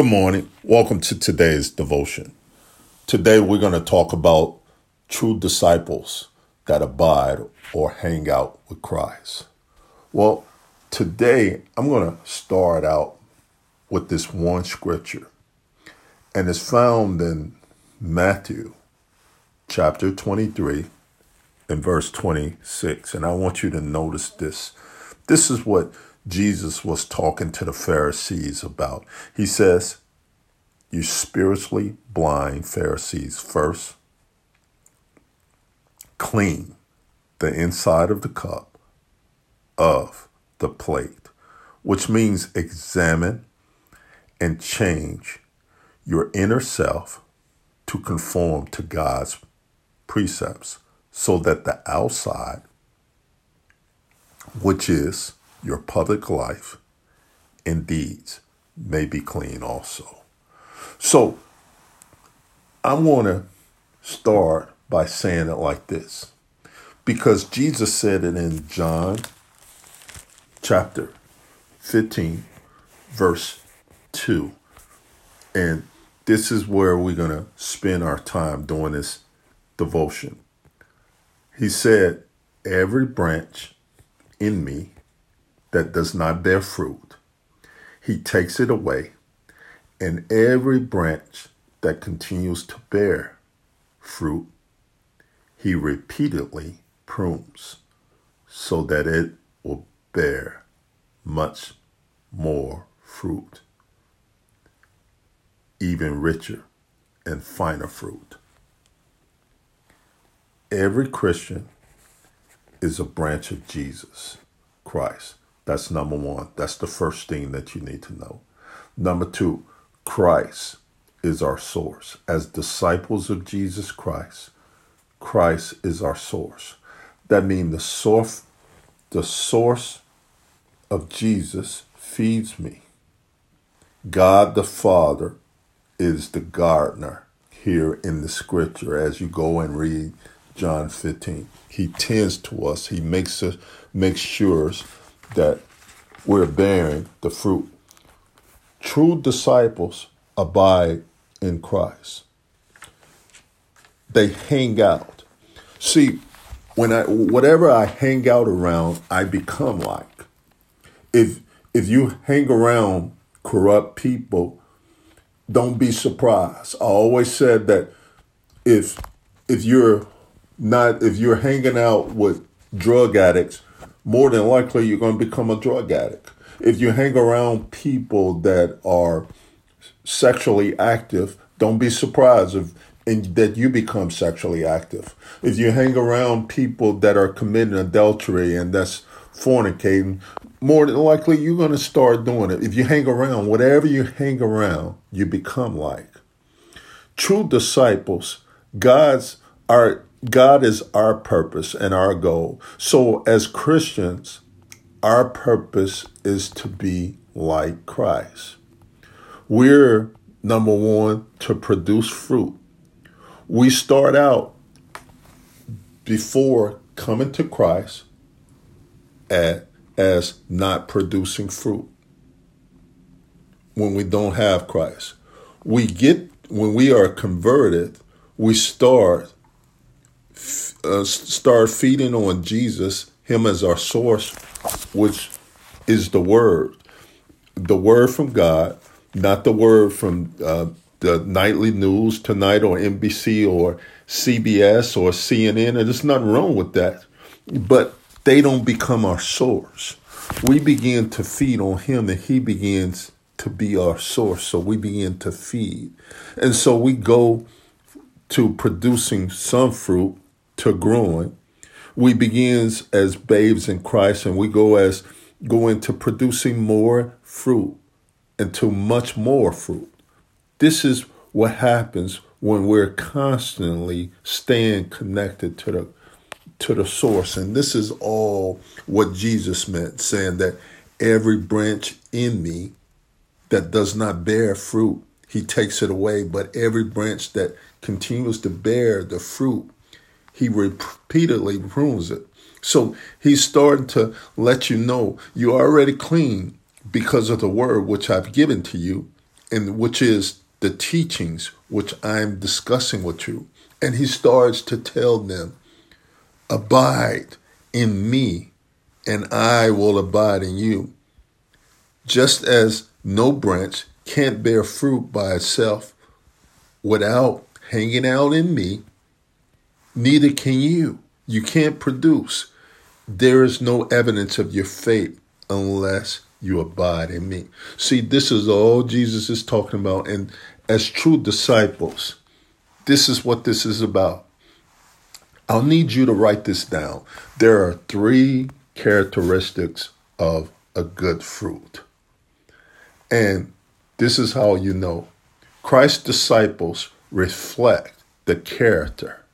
Good morning. Welcome to today's devotion. Today we're going to talk about true disciples that abide or hang out with Christ. Well, today I'm going to start out with this one scripture, and it's found in Matthew chapter 23 and verse 26. And I want you to notice this. This is what Jesus was talking to the Pharisees about. He says, You spiritually blind Pharisees, first clean the inside of the cup of the plate, which means examine and change your inner self to conform to God's precepts so that the outside, which is your public life and deeds may be clean also. So I want to start by saying it like this because Jesus said it in John chapter 15, verse 2. And this is where we're going to spend our time doing this devotion. He said, Every branch in me that does not bear fruit, he takes it away, and every branch that continues to bear fruit, he repeatedly prunes so that it will bear much more fruit, even richer and finer fruit. Every Christian is a branch of Jesus Christ. That's number one. That's the first thing that you need to know. Number two, Christ is our source. As disciples of Jesus Christ, Christ is our source. That means the source, the source of Jesus feeds me. God the Father is the gardener here in the scripture as you go and read John 15. He tends to us. He makes us makes sure that we're bearing the fruit. True disciples abide in Christ. They hang out. See, when I whatever I hang out around, I become like. If if you hang around corrupt people, don't be surprised. I always said that if if you're not if you're hanging out with drug addicts, more than likely you're going to become a drug addict. If you hang around people that are sexually active, don't be surprised if and that you become sexually active. If you hang around people that are committing adultery and that's fornicating, more than likely you're going to start doing it. If you hang around, whatever you hang around, you become like. True disciples, God's are God is our purpose and our goal. So, as Christians, our purpose is to be like Christ. We're, number one, to produce fruit. We start out before coming to Christ at, as not producing fruit when we don't have Christ. We get, when we are converted, we start uh, start feeding on Jesus, Him as our source, which is the Word, the Word from God, not the Word from uh, the nightly news tonight or NBC or CBS or CNN. And there's nothing wrong with that, but they don't become our source. We begin to feed on Him, and He begins to be our source. So we begin to feed, and so we go to producing some fruit to growing. We begins as babes in Christ and we go as go into producing more fruit into much more fruit. This is what happens when we're constantly staying connected to the to the source. And this is all what Jesus meant, saying that every branch in me that does not bear fruit, he takes it away. But every branch that continues to bear the fruit, he repeatedly prunes it. So he's starting to let you know you're already clean because of the word which I've given to you, and which is the teachings which I'm discussing with you. And he starts to tell them, Abide in me, and I will abide in you. Just as no branch can't bear fruit by itself without hanging out in me, neither can you. You can't produce. There is no evidence of your faith unless you abide in me. See, this is all Jesus is talking about. And as true disciples, this is what this is about. I'll need you to write this down. There are three characteristics of a good fruit. And this is how you know Christ's disciples reflect the character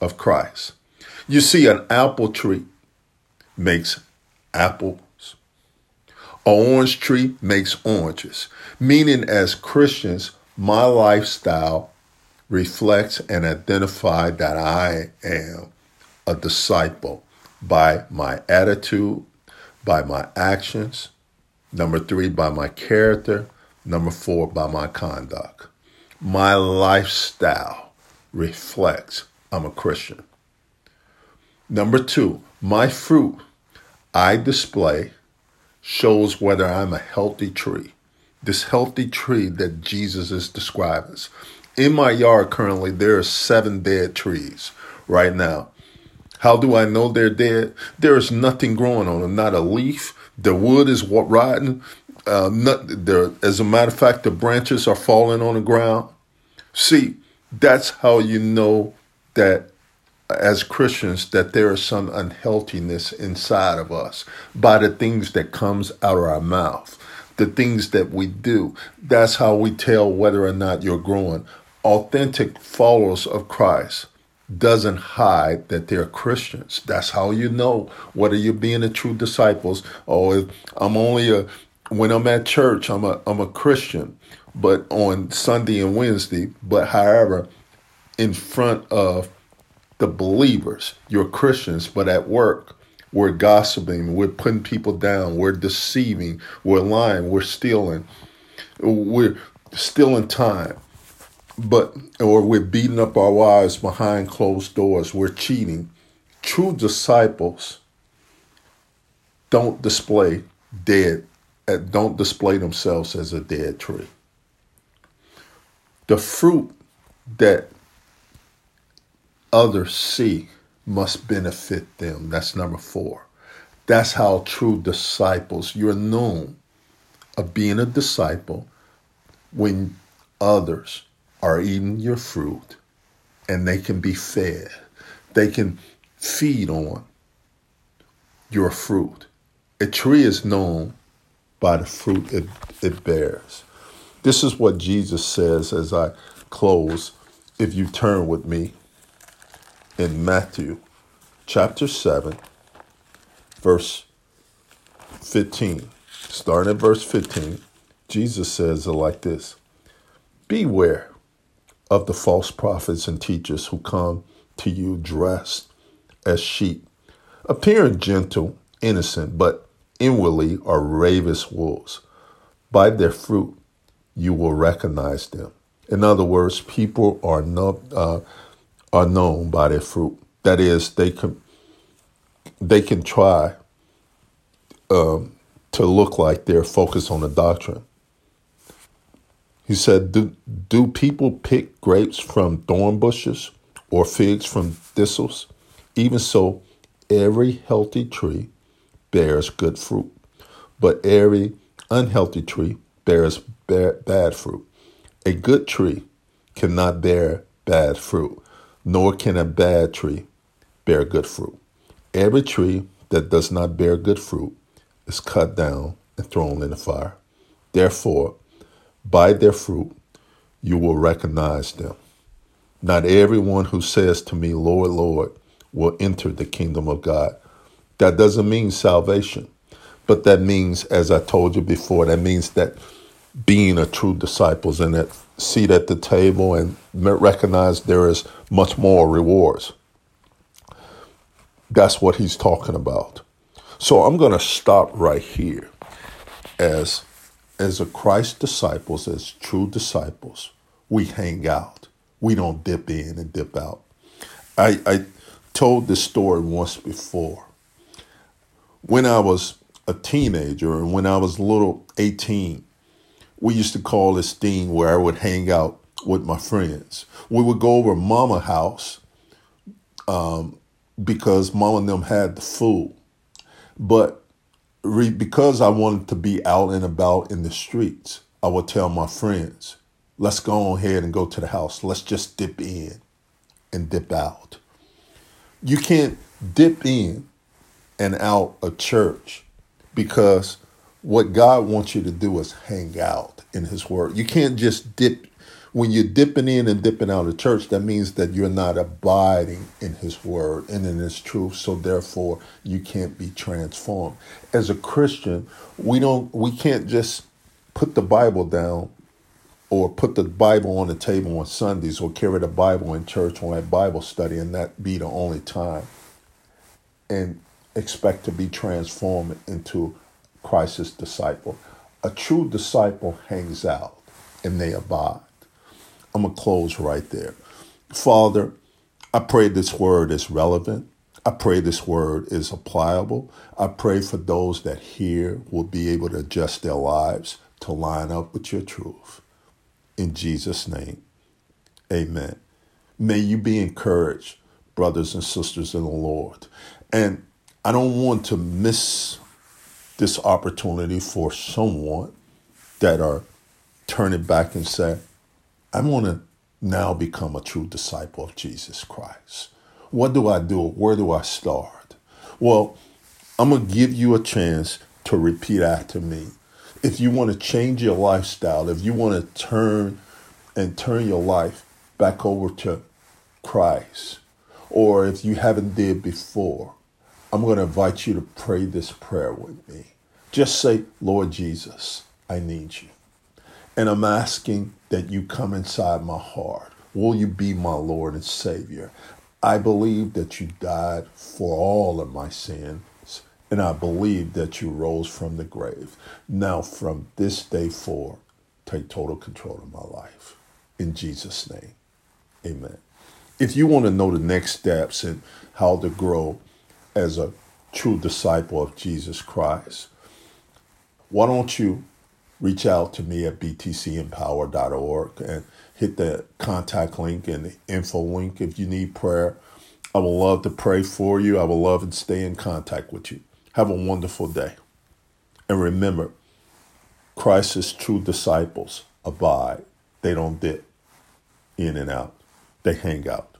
of Christ. You see, an apple tree makes apples, an orange tree makes oranges, meaning as Christians, my lifestyle reflects and identifies that I am a disciple by my attitude, by my actions, number three, by my character, number four, by my conduct. My lifestyle reflects I'm a Christian. Number two, my fruit I display shows whether I'm a healthy tree. This healthy tree that Jesus is describing. In my yard currently, there are seven dead trees right now. How do I know they're dead? There is nothing growing on them, not a leaf. The wood is rotten. Uh, not, as a matter of fact, the branches are falling on the ground. See, that's how you know that as Christians that there is some unhealthiness inside of us by the things that comes out of our mouth, the things that we do. That's how we tell whether or not you're growing. Authentic followers of Christ doesn't hide that they're Christians. That's how you know whether you're being a true disciples or I'm only a when I'm at church, I'm a I'm a Christian, but on Sunday and Wednesday, but however, in front of the believers, you're Christians, but at work, we're gossiping, we're putting people down, we're deceiving, we're lying, we're stealing, we're stealing time, but or we're beating up our wives behind closed doors, we're cheating. True disciples don't display dead, uh, don't display themselves as a dead tree. The fruit that others see must benefit them. That's number four. That's how true disciples, you're known of being a disciple when others are eating your fruit and they can be fed. They can feed on your fruit. A tree is known by the fruit it, it bears. This is what Jesus says as I close. If you turn with me in Matthew chapter 7, verse 15. Starting at verse 15, Jesus says it like this Beware of the false prophets and teachers who come to you dressed as sheep, appearing gentle, innocent, but inwardly are ravenous wolves. By their fruit you will recognize them. In other words, people are not. Uh, are known by their fruit. That is, they can they can try um, to look like they're focused on the doctrine. He said, do, do people pick grapes from thorn bushes or figs from thistles? Even so, every healthy tree bears good fruit, but every unhealthy tree bears bad fruit. A good tree cannot bear bad fruit, nor can a bad tree bear good fruit. Every tree that does not bear good fruit is cut down and thrown in the fire. Therefore, by their fruit you will recognize them. Not everyone who says to me, Lord, Lord, will enter the kingdom of God. That doesn't mean salvation, but that means, as I told you before, that means that being a true disciples and that seat at the table and recognize there is much more rewards. That's what he's talking about. So I'm going to stop right here as as a Christ disciples, as true disciples, we hang out. We don't dip in and dip out. I, I told this story once before. When I was a teenager and when I was little 18, we used to call this thing where I would hang out with my friends. We would go over mama house um, because mama and them had the food. But re- because I wanted to be out and about in the streets, I would tell my friends, let's go ahead and go to the house. Let's just dip in and dip out. You can't dip in and out a church because what God wants you to do is hang out in His Word. You can't just dip. When you're dipping in and dipping out of church, that means that you're not abiding in His Word and in His truth. So therefore, you can't be transformed. As a Christian, we don't. We can't just put the Bible down or put the Bible on the table on Sundays or carry the Bible in church or at Bible study and that be the only time and expect to be transformed into Christ's disciple. A true disciple hangs out and they abide. I'm going to close right there. Father, I pray this word is relevant. I pray this word is applicable. I pray for those that hear will be able to adjust their lives to line up with your truth. In Jesus' name, amen. May you be encouraged, brothers and sisters in the Lord. And I don't want to miss this opportunity for someone that are turning back and say, I want to now become a true disciple of Jesus Christ. What do I do? Where do I start? Well, I'm going to give you a chance to repeat after me. If you want to change your lifestyle, if you want to turn and turn your life back over to Christ, or if you haven't did before, I'm going to invite you to pray this prayer with me. Just say, Lord Jesus, I need you. And I'm asking that you come inside my heart. Will you be my Lord and Savior? I believe that you died for all of my sins, and I believe that you rose from the grave. Now, from this day forward, take total control of my life. In Jesus' name, amen. If you want to know the next steps and how to grow as a true disciple of Jesus Christ, why don't you reach out to me at btcempower.org and hit the contact link and the info link if you need prayer. I would love to pray for you. I would love to stay in contact with you. Have a wonderful day. And remember, Christ's true disciples abide. They don't dip in and out, they hang out.